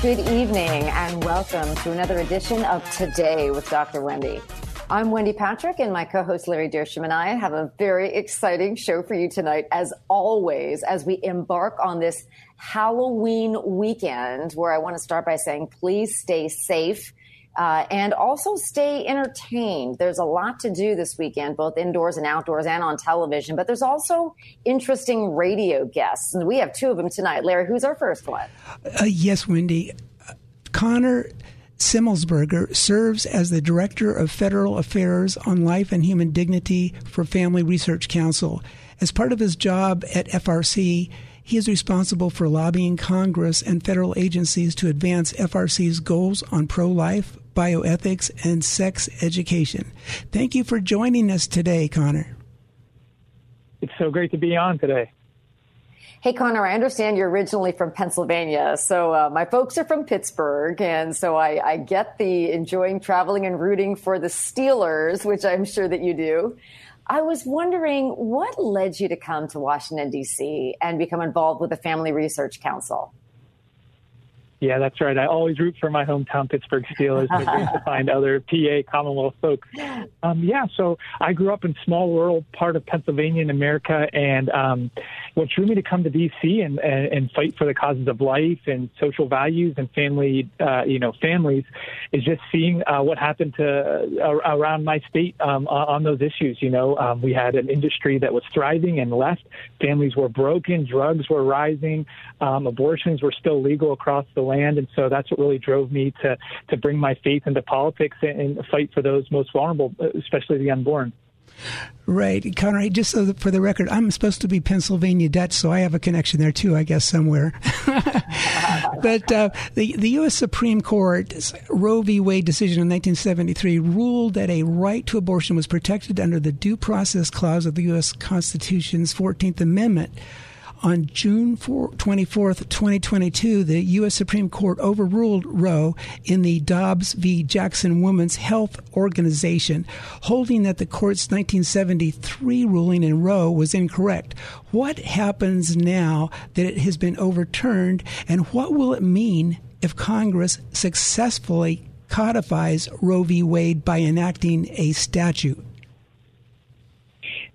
Good evening and welcome to another edition of Today with Dr. Wendy. I'm Wendy Patrick and my co-host Larry Dershem and I have a very exciting show for you tonight as always as we embark on this Halloween weekend where I want to start by saying please stay safe uh, and also stay entertained. There's a lot to do this weekend, both indoors and outdoors and on television, but there's also interesting radio guests. And we have two of them tonight. Larry, who's our first one? Uh, yes, Wendy. Connor Semelsberger serves as the Director of Federal Affairs on Life and Human Dignity for Family Research Council. As part of his job at FRC, he is responsible for lobbying Congress and federal agencies to advance FRC's goals on pro life, bioethics, and sex education. Thank you for joining us today, Connor. It's so great to be on today. Hey, Connor, I understand you're originally from Pennsylvania. So uh, my folks are from Pittsburgh. And so I, I get the enjoying traveling and rooting for the Steelers, which I'm sure that you do. I was wondering what led you to come to Washington, D.C. and become involved with the Family Research Council? Yeah, that's right. I always root for my hometown Pittsburgh Steelers. To find other PA Commonwealth folks. Um, yeah, so I grew up in small rural part of Pennsylvania in America, and um, what drew me to come to DC and, and, and fight for the causes of life and social values and family, uh, you know, families, is just seeing uh, what happened to uh, around my state um, on those issues. You know, um, we had an industry that was thriving and left. Families were broken, drugs were rising, um, abortions were still legal across the land, and so that's what really drove me to to bring my faith into politics and, and fight for those most vulnerable, especially the unborn. Right, Connor. Just so for the record, I'm supposed to be Pennsylvania Dutch, so I have a connection there too, I guess somewhere. but uh, the the U.S. Supreme Court's Roe v. Wade decision in 1973 ruled that a right to abortion was protected under the Due Process Clause of the U.S. Constitution's 14th Amendment. On June 4, 24th, 2022, the U.S. Supreme Court overruled Roe in the Dobbs v. Jackson Women's Health Organization, holding that the court's 1973 ruling in Roe was incorrect. What happens now that it has been overturned, and what will it mean if Congress successfully codifies Roe v. Wade by enacting a statute?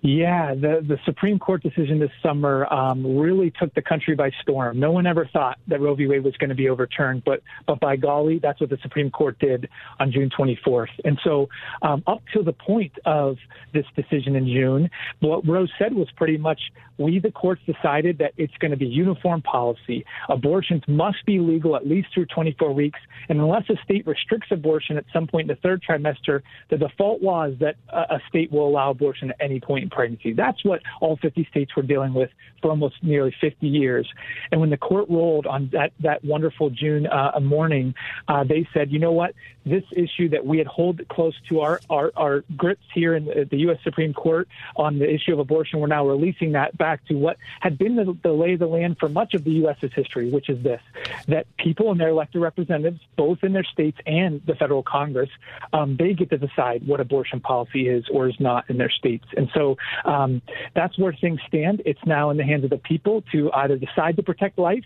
Yeah, the the Supreme Court decision this summer um, really took the country by storm. No one ever thought that Roe v. Wade was going to be overturned, but but by golly, that's what the Supreme Court did on June 24th. And so, um, up to the point of this decision in June, what Roe said was pretty much we, the courts, decided that it's going to be uniform policy. Abortions must be legal at least through 24 weeks, and unless a state restricts abortion at some point in the third trimester, the default law is that a state will allow abortion at any point in pregnancy. That's what all 50 states were dealing with for almost nearly 50 years. And when the court ruled on that that wonderful June uh, morning, uh, they said, you know what, this issue that we had hold close to our our, our grips here in the, the U.S. Supreme Court on the issue of abortion, we're now releasing that back to what had been the, the lay of the land for much of the U.S.'s history, which is this that people and their elected representatives, both in their states and the federal Congress, um, they get to decide what abortion policy is or is not in their states. And so um, that's where things stand. It's now in the hands of the people to either decide to protect life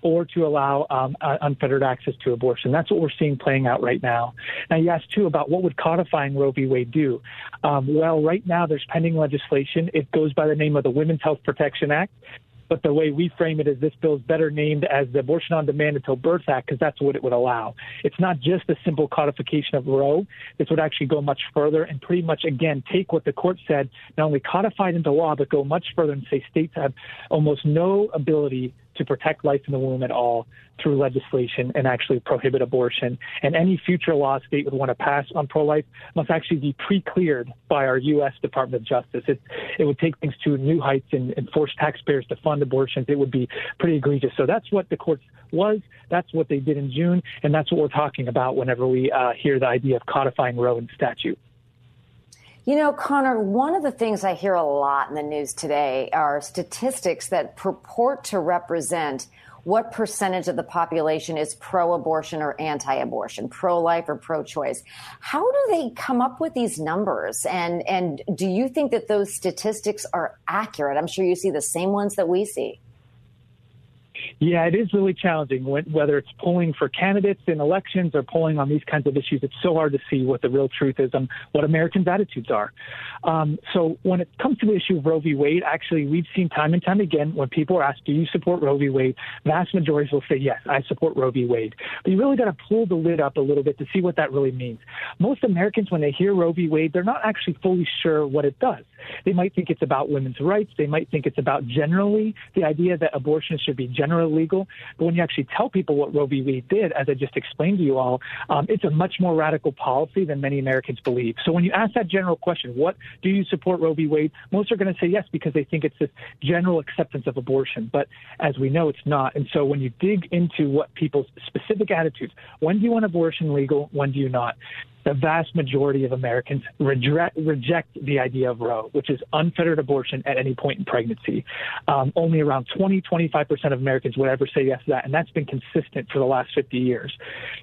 or to allow um, uh, unfettered access to abortion. That's what we're seeing playing out right now. Now, you asked too about what would codifying Roe v. Wade do. Um, well, right now there's pending legislation. It goes by the name of the Women's Health Protection Act. But the way we frame it is this bill is better named as the Abortion on Demand Until Birth Act because that's what it would allow. It's not just a simple codification of Roe. This would actually go much further and pretty much, again, take what the court said, not only codify it into law, but go much further and say states have almost no ability to protect life in the womb at all through legislation and actually prohibit abortion. And any future law state would want to pass on pro life must actually be pre cleared by our U.S. Department of Justice. It, it would take things to new heights and, and force taxpayers to fund abortions. It would be pretty egregious. So that's what the court was. That's what they did in June. And that's what we're talking about whenever we uh, hear the idea of codifying Roe in statute. You know, Connor, one of the things I hear a lot in the news today are statistics that purport to represent what percentage of the population is pro abortion or anti abortion, pro life or pro choice. How do they come up with these numbers? And, and do you think that those statistics are accurate? I'm sure you see the same ones that we see. Yeah, it is really challenging whether it's polling for candidates in elections or polling on these kinds of issues. It's so hard to see what the real truth is and what Americans' attitudes are. Um, so when it comes to the issue of Roe v. Wade, actually, we've seen time and time again when people are asked, "Do you support Roe v. Wade?" Vast majorities will say, "Yes, I support Roe v. Wade." But you really got to pull the lid up a little bit to see what that really means. Most Americans, when they hear Roe v. Wade, they're not actually fully sure what it does. They might think it's about women's rights. They might think it's about generally the idea that abortion should be generally legal. But when you actually tell people what Roe v. Wade did, as I just explained to you all, um, it's a much more radical policy than many Americans believe. So when you ask that general question, what do you support Roe v. Wade? Most are going to say yes because they think it's this general acceptance of abortion. But as we know, it's not. And so when you dig into what people's specific attitudes, when do you want abortion legal? When do you not? The vast majority of Americans reject, reject the idea of Roe, which is unfettered abortion at any point in pregnancy. Um, only around 20, 25% of Americans would ever say yes to that, and that's been consistent for the last 50 years.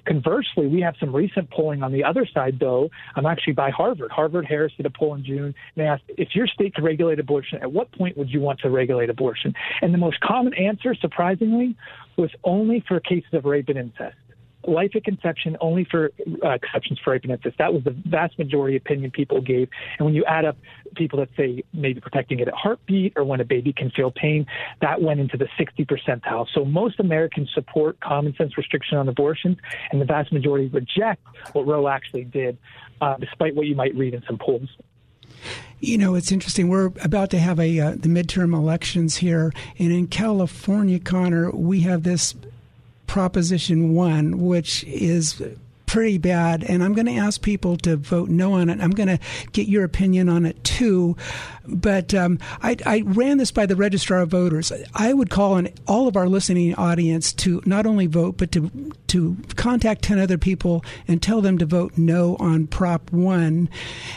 Conversely, we have some recent polling on the other side, though. I'm actually by Harvard. Harvard Harris did a poll in June. And they asked, if your state could regulate abortion, at what point would you want to regulate abortion? And the most common answer, surprisingly, was only for cases of rape and incest life at conception only for uh, exceptions for incest. That was the vast majority opinion people gave. And when you add up people that say maybe protecting it at heartbeat or when a baby can feel pain, that went into the 60 percentile. So most Americans support common sense restriction on abortion, and the vast majority reject what Roe actually did, uh, despite what you might read in some polls. You know, it's interesting. We're about to have a uh, the midterm elections here, and in California, Connor, we have this Proposition 1, which is pretty bad, and I'm going to ask people to vote no on it. I'm going to get your opinion on it too. But um, I, I, ran this by the registrar of voters. I would call on all of our listening audience to not only vote, but to to contact ten other people and tell them to vote no on Prop One.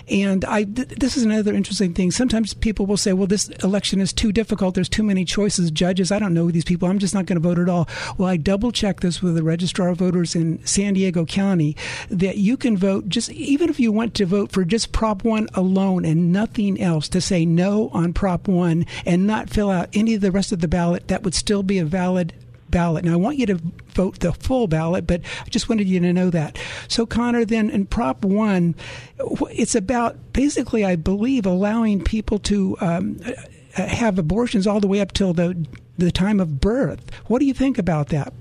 And I, th- this is another interesting thing. Sometimes people will say, "Well, this election is too difficult. There's too many choices. Judges, I don't know these people. I'm just not going to vote at all." Well, I double checked this with the registrar of voters in San Diego County that you can vote just even if you want to vote for just Prop One alone and nothing else to say no on Prop 1 and not fill out any of the rest of the ballot, that would still be a valid ballot. Now, I want you to vote the full ballot, but I just wanted you to know that. So, Connor, then in Prop 1, it's about basically, I believe, allowing people to um, have abortions all the way up till the, the time of birth. What do you think about that?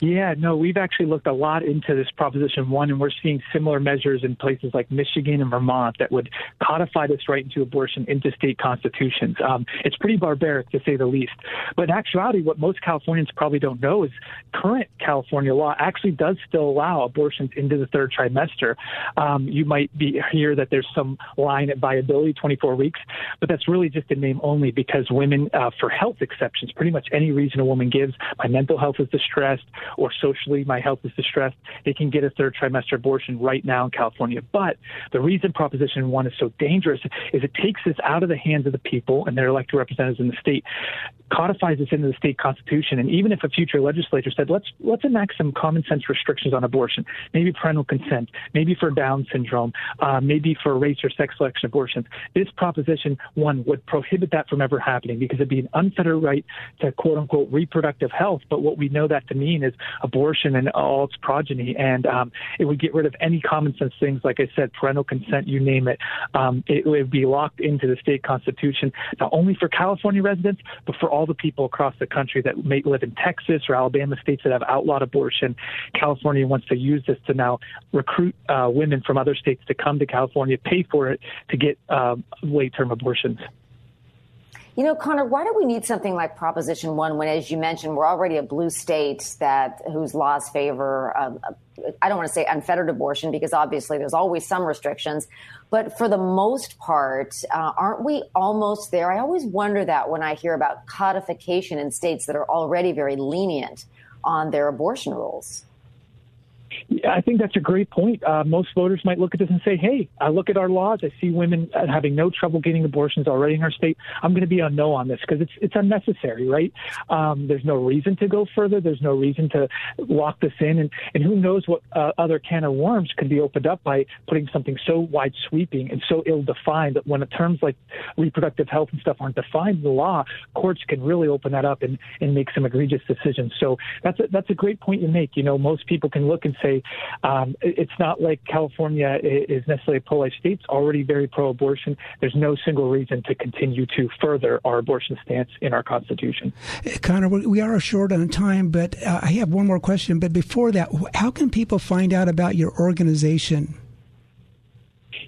Yeah, no, we've actually looked a lot into this Proposition 1, and we're seeing similar measures in places like Michigan and Vermont that would codify this right to abortion into state constitutions. Um, it's pretty barbaric, to say the least. But in actuality, what most Californians probably don't know is current California law actually does still allow abortions into the third trimester. Um, you might be hear that there's some line at viability, 24 weeks, but that's really just a name only because women, uh, for health exceptions, pretty much any reason a woman gives, my mental health is distressed, or socially my health is distressed, they can get a third trimester abortion right now in California. But the reason Proposition 1 is so dangerous is it takes this out of the hands of the people and their elected representatives in the state. Codifies this into the state constitution. And even if a future legislature said, let's let's enact some common sense restrictions on abortion, maybe parental consent, maybe for Down syndrome, uh, maybe for race or sex selection abortions, this proposition one would prohibit that from ever happening because it'd be an unfettered right to quote unquote reproductive health. But what we know that to mean is abortion and all its progeny, and um, it would get rid of any common sense things like I said, parental consent, you name it. Um, it would be locked into the state constitution, not only for California residents, but for all the people across the country that may live in Texas or Alabama states that have outlawed abortion. California wants to use this to now recruit uh, women from other states to come to California, pay for it to get um, late term abortions. You know, Connor, why do we need something like Proposition One when, as you mentioned, we're already a blue state that whose laws favor, uh, I don't want to say unfettered abortion because obviously there's always some restrictions, but for the most part, uh, aren't we almost there? I always wonder that when I hear about codification in states that are already very lenient on their abortion rules. I think that's a great point. Uh, most voters might look at this and say, hey, I look at our laws. I see women having no trouble getting abortions already in our state. I'm going to be a no on this because it's, it's unnecessary, right? Um, there's no reason to go further. There's no reason to lock this in. And, and who knows what uh, other can of worms could be opened up by putting something so wide sweeping and so ill defined that when terms like reproductive health and stuff aren't defined in the law, courts can really open that up and, and make some egregious decisions. So that's a, that's a great point you make. You know, most people can look and say, um, it's not like California is necessarily a pro-life state. It's already very pro-abortion. There's no single reason to continue to further our abortion stance in our Constitution. Connor, we are short on time, but uh, I have one more question. But before that, how can people find out about your organization?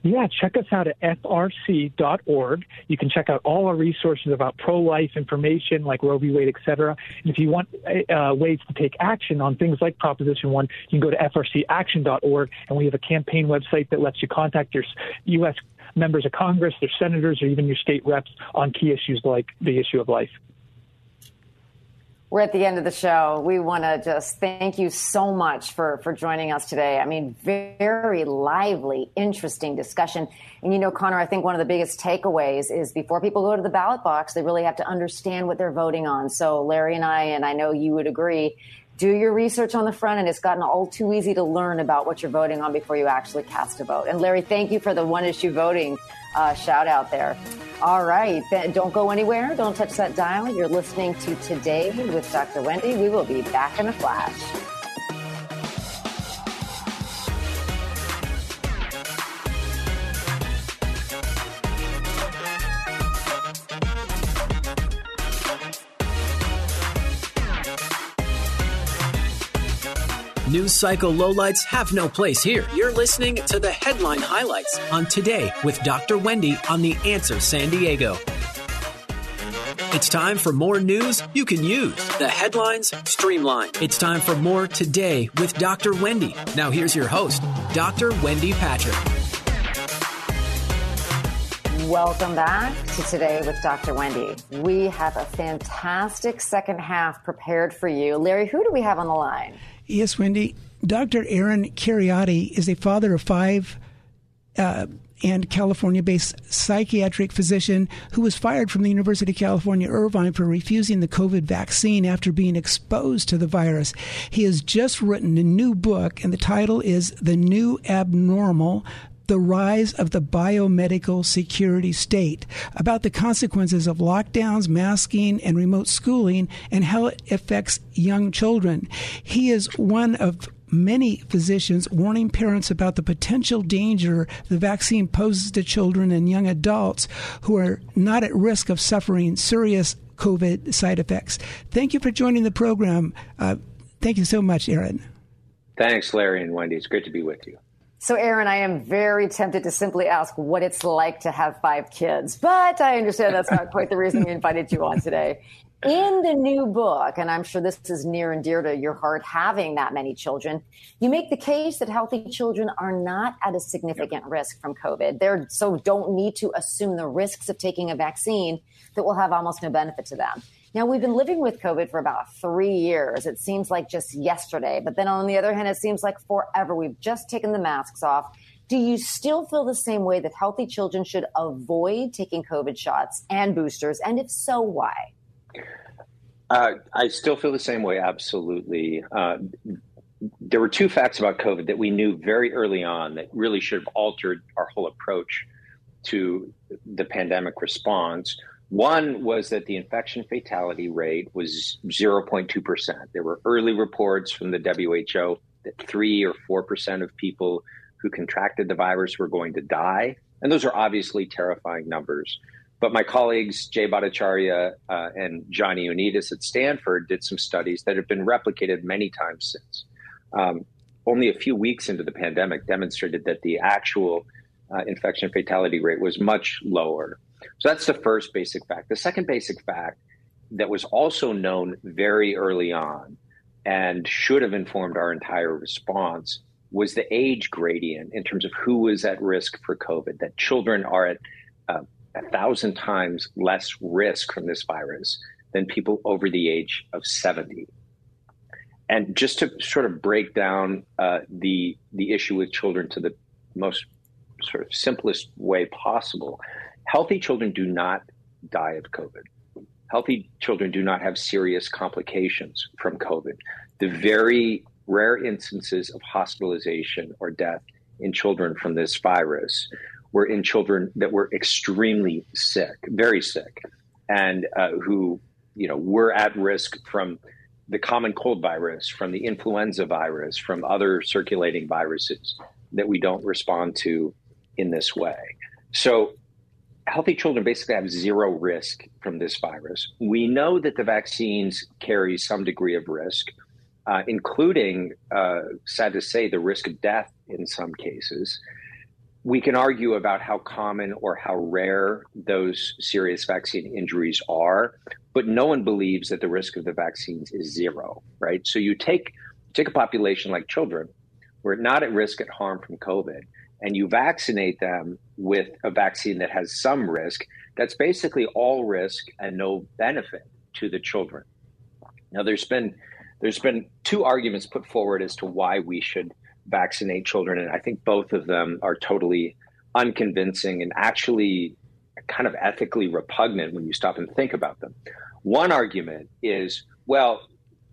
Yeah, check us out at frc.org. You can check out all our resources about pro-life information like Roe v. Wade, et cetera. And if you want uh, ways to take action on things like Proposition 1, you can go to frcaction.org, and we have a campaign website that lets you contact your U.S. members of Congress, their senators, or even your state reps on key issues like the issue of life. We're at the end of the show. We want to just thank you so much for, for joining us today. I mean, very lively, interesting discussion. And you know, Connor, I think one of the biggest takeaways is before people go to the ballot box, they really have to understand what they're voting on. So Larry and I, and I know you would agree, do your research on the front and it's gotten all too easy to learn about what you're voting on before you actually cast a vote. And Larry, thank you for the one issue voting uh, shout out there. All right. Don't go anywhere. Don't touch that dial. You're listening to Today with Dr. Wendy. We will be back in a flash. News cycle lowlights have no place here. You're listening to the headline highlights on Today with Dr. Wendy on The Answer San Diego. It's time for more news you can use. The headlines streamlined. It's time for more Today with Dr. Wendy. Now here's your host, Dr. Wendy Patrick. Welcome back to Today with Dr. Wendy. We have a fantastic second half prepared for you. Larry, who do we have on the line? Yes, Wendy. Dr. Aaron Kheriaty is a father of five uh, and California based psychiatric physician who was fired from the University of California, Irvine for refusing the COVID vaccine after being exposed to the virus. He has just written a new book, and the title is The New Abnormal the rise of the biomedical security state, about the consequences of lockdowns, masking, and remote schooling, and how it affects young children. He is one of many physicians warning parents about the potential danger the vaccine poses to children and young adults who are not at risk of suffering serious COVID side effects. Thank you for joining the program. Uh, thank you so much, Aaron. Thanks, Larry and Wendy. It's great to be with you. So, Aaron, I am very tempted to simply ask what it's like to have five kids, but I understand that's not quite the reason we invited you on today. In the new book, and I'm sure this is near and dear to your heart, having that many children, you make the case that healthy children are not at a significant risk from COVID. They're so don't need to assume the risks of taking a vaccine that will have almost no benefit to them. Now, we've been living with COVID for about three years. It seems like just yesterday. But then on the other hand, it seems like forever. We've just taken the masks off. Do you still feel the same way that healthy children should avoid taking COVID shots and boosters? And if so, why? Uh, I still feel the same way, absolutely. Uh, there were two facts about COVID that we knew very early on that really should have altered our whole approach to the pandemic response. One was that the infection fatality rate was 0.2%. There were early reports from the WHO that 3 or 4% of people who contracted the virus were going to die. And those are obviously terrifying numbers. But my colleagues, Jay Bhattacharya uh, and Johnny Ioannidis at Stanford, did some studies that have been replicated many times since. Um, only a few weeks into the pandemic demonstrated that the actual uh, infection fatality rate was much lower. So that's the first basic fact. The second basic fact that was also known very early on and should have informed our entire response was the age gradient in terms of who was at risk for COVID, that children are at uh, a thousand times less risk from this virus than people over the age of 70. And just to sort of break down uh, the the issue with children to the most sort of simplest way possible, healthy children do not die of COVID. Healthy children do not have serious complications from COVID. The very rare instances of hospitalization or death in children from this virus were in children that were extremely sick, very sick, and uh, who you know were at risk from the common cold virus, from the influenza virus, from other circulating viruses that we don't respond to in this way. So healthy children basically have zero risk from this virus. We know that the vaccines carry some degree of risk, uh, including, uh, sad to say, the risk of death in some cases. We can argue about how common or how rare those serious vaccine injuries are, but no one believes that the risk of the vaccines is zero, right? So you take take a population like children, who are not at risk at harm from COVID, and you vaccinate them with a vaccine that has some risk, that's basically all risk and no benefit to the children. Now, there's been there's been two arguments put forward as to why we should vaccinate children, and I think both of them are totally unconvincing and actually kind of ethically repugnant when you stop and think about them. One argument is, well,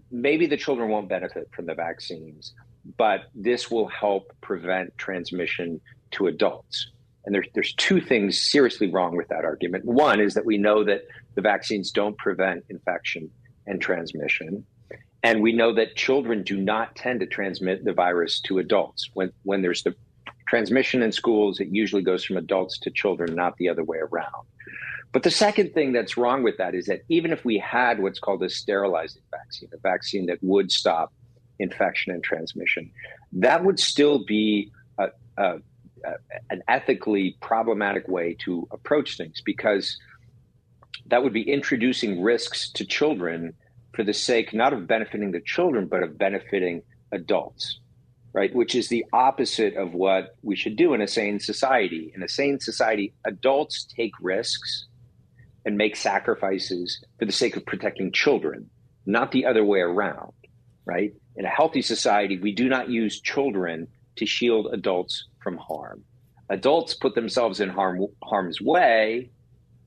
maybe the children won't benefit from the vaccines, but this will help prevent transmission to adults. And there's, there's two things seriously wrong with that argument. One is that we know that the vaccines don't prevent infection and transmission. And we know that children do not tend to transmit the virus to adults. When, when there's the transmission in schools, it usually goes from adults to children, not the other way around. But the second thing that's wrong with that is that even if we had what's called a sterilizing vaccine, a vaccine that would stop infection and transmission. That would still be a, a, a, an ethically problematic way to approach things because that would be introducing risks to children for the sake not of benefiting the children, but of benefiting adults, right? Which is the opposite of what we should do in a sane society. In a sane society, adults take risks and make sacrifices for the sake of protecting children, not the other way around, right? in a healthy society, we do not use children to shield adults from harm. Adults put themselves in harm, harm's way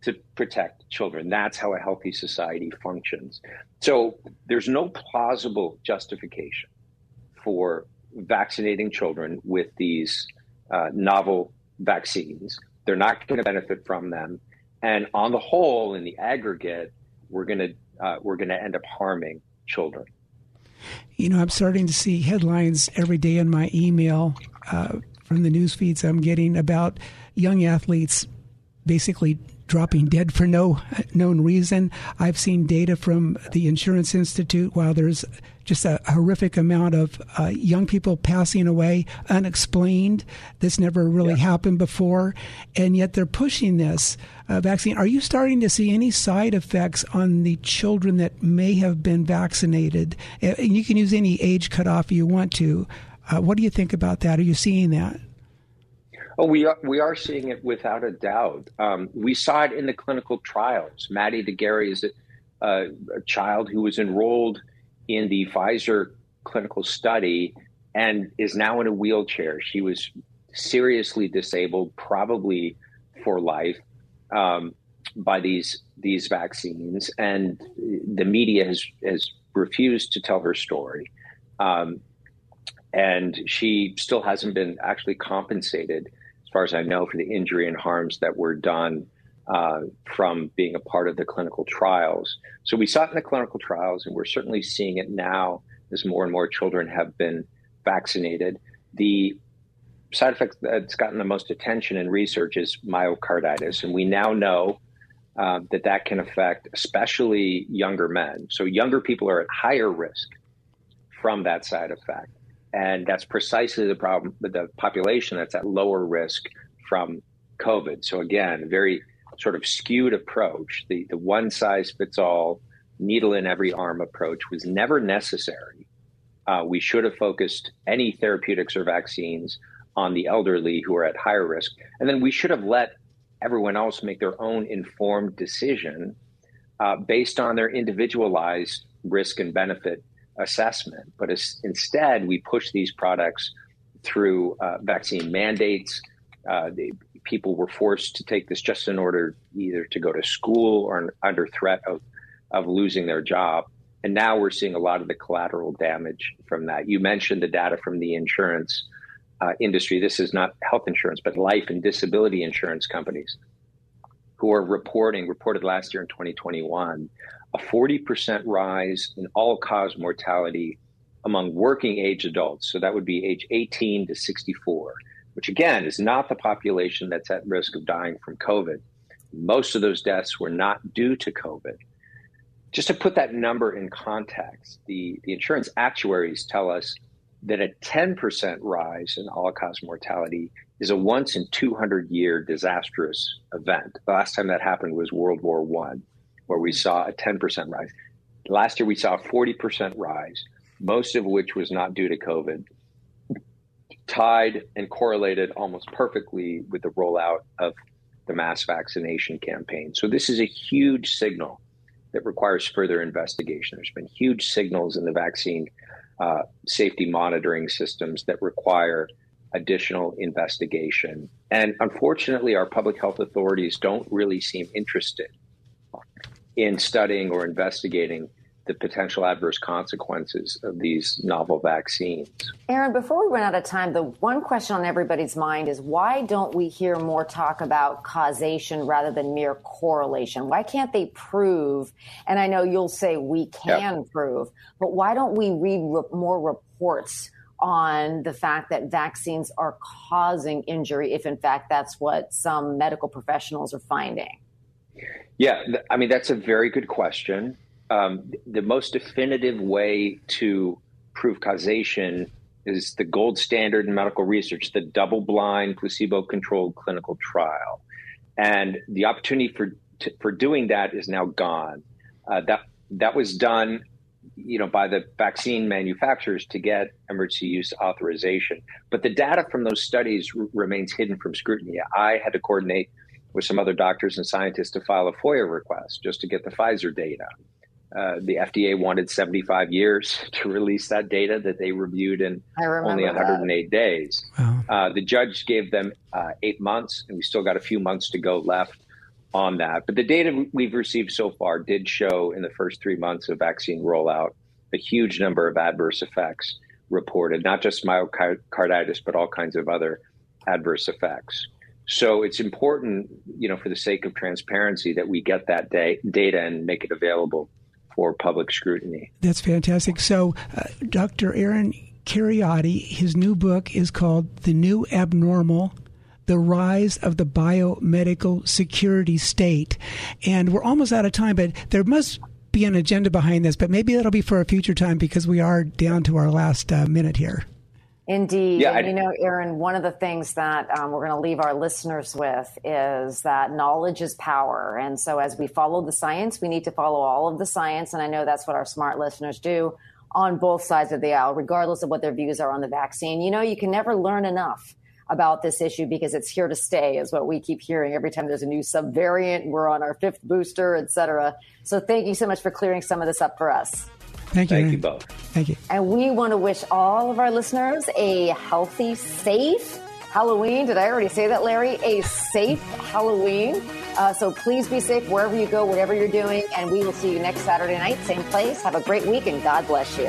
to protect children. That's how a healthy society functions. So there's no plausible justification for vaccinating children with these uh, novel vaccines. They're not going to benefit from them, and on the whole, in the aggregate, we're going to uh, we're going to end up harming children. You know, I'm starting to see headlines every day in my email uh, from the news feeds I'm getting about young athletes basically dropping dead for no known reason. I've seen data from the Insurance Institute while there's just a horrific amount of uh, young people passing away unexplained. This never really yeah. happened before, and yet they're pushing this uh, vaccine. Are you starting to see any side effects on the children that may have been vaccinated? And you can use any age cutoff you want to. Uh, what do you think about that? Are you seeing that? Oh, we are we are seeing it without a doubt. Um, we saw it in the clinical trials. Maddie de Garay is a, uh, a child who was enrolled in the Pfizer clinical study and is now in a wheelchair. She was seriously disabled, probably for life. Um, by these these vaccines, and the media has has refused to tell her story. Um, and she still hasn't been actually compensated, as far as I know, for the injury and harms that were done uh, from being a part of the clinical trials. So we saw it in the clinical trials, and we're certainly seeing it now as more and more children have been vaccinated. The side effect that's gotten the most attention in research is myocarditis, and we now know uh, that that can affect especially younger men. So younger people are at higher risk from that side effect, and that's precisely the problem with the population that's at lower risk from COVID. So again, very sort of skewed approach. The the one size fits all, needle in every arm approach was never necessary. Uh, we should have focused any therapeutics or vaccines on the elderly who are at higher risk. And then we should have let everyone else make their own informed decision uh, based on their individualized risk and benefit assessment. But as, instead, we push these products through uh, vaccine mandates. Uh, people were forced to take this just in order either to go to school or under threat of, of losing their job. And now we're seeing a lot of the collateral damage from that. You mentioned the data from the insurance uh, industry. This is not health insurance, but life and disability insurance companies who are reporting, reported last year in 2021, a 40% rise in all cause mortality among working age adults. So that would be age 18 to 64, which again is not the population that's at risk of dying from COVID. Most of those deaths were not due to COVID. Just to put that number in context, the, the insurance actuaries tell us that a 10% rise in all cause mortality is a once in 200 year disastrous event. The last time that happened was World War One, where we saw a 10% rise. Last year, we saw a 40% rise, most of which was not due to COVID, tied and correlated almost perfectly with the rollout of the mass vaccination campaign. So, this is a huge signal that requires further investigation. There's been huge signals in the vaccine uh, safety monitoring systems that require additional investigation. And unfortunately, our public health authorities don't really seem interested in studying or investigating the potential adverse consequences of these novel vaccines. Aaron, before we run out of time, the one question on everybody's mind is why don't we hear more talk about causation rather than mere correlation? Why can't they prove? And I know you'll say we can yep. prove, but why don't we read re- more reports? on the fact that vaccines are causing injury if in fact that's what some medical professionals are finding yeah i mean that's a very good question um, the most definitive way to prove causation is the gold standard in medical research, the double blind, placebo controlled clinical trial. And the opportunity for, for doing that is now gone. Uh, that, that was done you know, by the vaccine manufacturers to get emergency use authorization. But the data from those studies r- remains hidden from scrutiny. I had to coordinate with some other doctors and scientists to file a FOIA request just to get the Pfizer data. Uh, the FDA wanted 75 years to release that data that they reviewed in only 108 that. days. Wow. Uh, the judge gave them uh, eight months, and we still got a few months to go left on that. But the data we've received so far did show in the first three months of vaccine rollout a huge number of adverse effects reported, not just myocarditis, but all kinds of other adverse effects. So it's important, you know, for the sake of transparency, that we get that da- data and make it available for public scrutiny. That's fantastic. So, uh, Dr. Aaron Kheriaty, his new book is called The New Abnormal the rise of the biomedical security state. And we're almost out of time, but there must be an agenda behind this, but maybe that'll be for a future time because we are down to our last uh, minute here. Indeed. Yeah, and, you know, Aaron, one of the things that um, we're going to leave our listeners with is that knowledge is power. And so as we follow the science, we need to follow all of the science. And I know that's what our smart listeners do on both sides of the aisle, regardless of what their views are on the vaccine. You know, you can never learn enough about this issue because it's here to stay is what we keep hearing every time there's a new subvariant. We're on our fifth booster, et cetera. So thank you so much for clearing some of this up for us. Thank you. Thank you both. Thank you. And we want to wish all of our listeners a healthy, safe, Halloween. Did I already say that, Larry? A safe Halloween. Uh, so please be safe wherever you go, whatever you're doing. And we will see you next Saturday night, same place. Have a great week and God bless you.